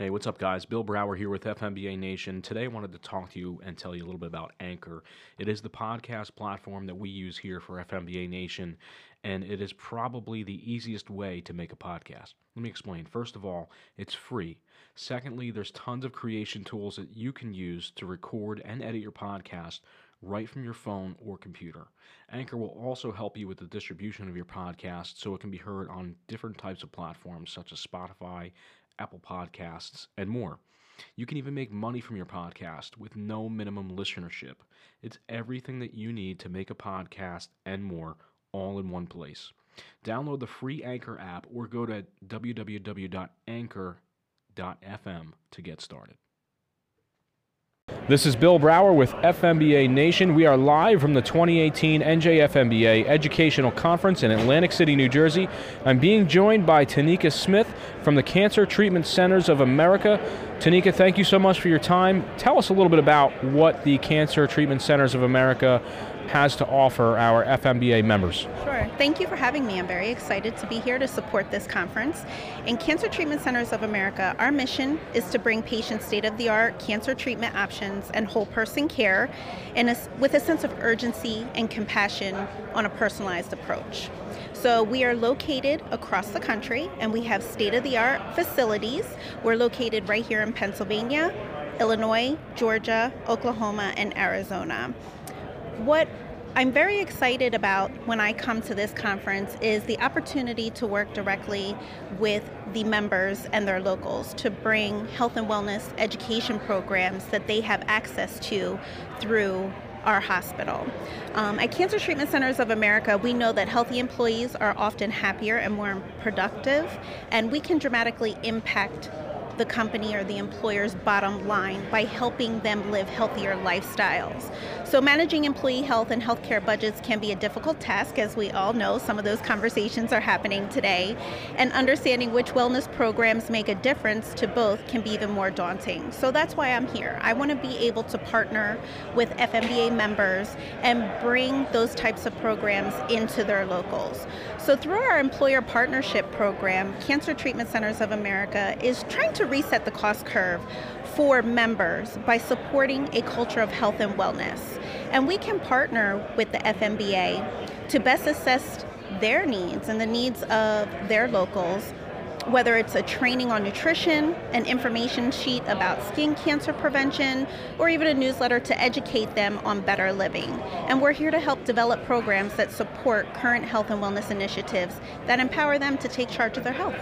Hey, what's up, guys? Bill Brower here with FMBA Nation. Today, I wanted to talk to you and tell you a little bit about Anchor. It is the podcast platform that we use here for FMBA Nation, and it is probably the easiest way to make a podcast. Let me explain. First of all, it's free. Secondly, there's tons of creation tools that you can use to record and edit your podcast right from your phone or computer. Anchor will also help you with the distribution of your podcast so it can be heard on different types of platforms such as Spotify, Apple Podcasts, and more. You can even make money from your podcast with no minimum listenership. It's everything that you need to make a podcast and more all in one place. Download the free Anchor app or go to www.anchor.fm to get started. This is Bill Brower with FMBA Nation. We are live from the 2018 NJFMBA Educational Conference in Atlantic City, New Jersey. I'm being joined by Tanika Smith from the Cancer Treatment Centers of America. Tanika, thank you so much for your time. Tell us a little bit about what the Cancer Treatment Centers of America has to offer our FMBA members. Sure. Thank you for having me. I'm very excited to be here to support this conference. In Cancer Treatment Centers of America, our mission is to bring patients state of the art cancer treatment options and whole person care in a, with a sense of urgency and compassion on a personalized approach. So we are located across the country and we have state of the art facilities. We're located right here in Pennsylvania, Illinois, Georgia, Oklahoma, and Arizona what I'm very excited about when I come to this conference is the opportunity to work directly with the members and their locals to bring health and wellness education programs that they have access to through our hospital. Um, at Cancer Treatment Centers of America, we know that healthy employees are often happier and more productive, and we can dramatically impact the company or the employer's bottom line by helping them live healthier lifestyles. So, managing employee health and healthcare budgets can be a difficult task, as we all know. Some of those conversations are happening today. And understanding which wellness programs make a difference to both can be even more daunting. So, that's why I'm here. I want to be able to partner with FMBA members and bring those types of programs into their locals. So, through our employer partnership program, Cancer Treatment Centers of America is trying to reset the cost curve for members by supporting a culture of health and wellness. And we can partner with the FMBA to best assess their needs and the needs of their locals whether it's a training on nutrition, an information sheet about skin cancer prevention, or even a newsletter to educate them on better living. And we're here to help develop programs that support current health and wellness initiatives that empower them to take charge of their health.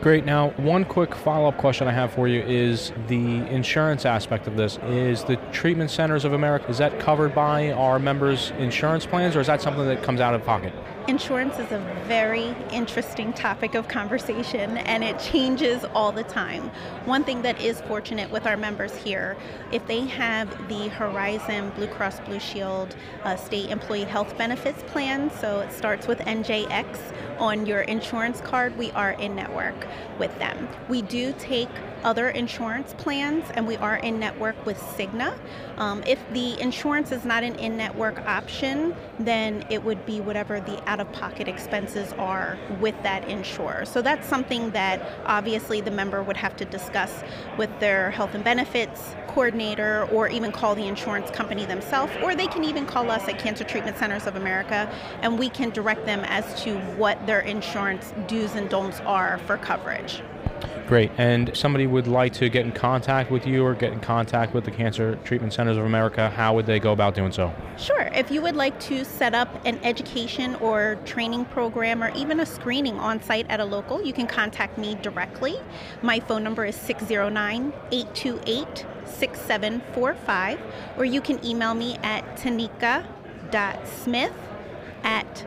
Great. Now, one quick follow up question I have for you is the insurance aspect of this. Is the Treatment Centers of America, is that covered by our members' insurance plans or is that something that comes out of pocket? Insurance is a very interesting topic of conversation and it changes all the time. One thing that is fortunate with our members here, if they have the Horizon Blue Cross Blue Shield uh, State Employee Health Benefits Plan, so it starts with NJX on your insurance card, we are in network with them. We do take other insurance plans, and we are in network with Cigna. Um, if the insurance is not an in network option, then it would be whatever the out of pocket expenses are with that insurer. So that's something that obviously the member would have to discuss with their health and benefits coordinator or even call the insurance company themselves, or they can even call us at Cancer Treatment Centers of America and we can direct them as to what their insurance do's and don'ts are for coverage. Great. And somebody would like to get in contact with you or get in contact with the Cancer Treatment Centers of America, how would they go about doing so? Sure. If you would like to set up an education or training program or even a screening on site at a local, you can contact me directly. My phone number is 609 828 6745, or you can email me at tanika.smith at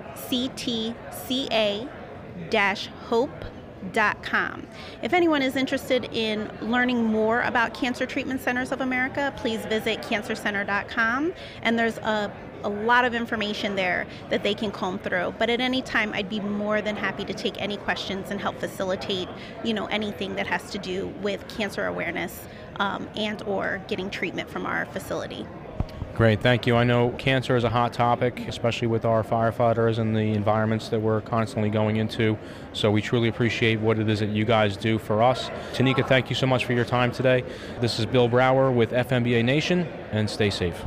if anyone is interested in learning more about Cancer Treatment Centers of America, please visit cancercenter.com and there's a a lot of information there that they can comb through. But at any time, I'd be more than happy to take any questions and help facilitate, you know, anything that has to do with cancer awareness um, and or getting treatment from our facility. Great, thank you. I know cancer is a hot topic, especially with our firefighters and the environments that we're constantly going into. So we truly appreciate what it is that you guys do for us. Tanika, thank you so much for your time today. This is Bill Brower with FMBA Nation, and stay safe.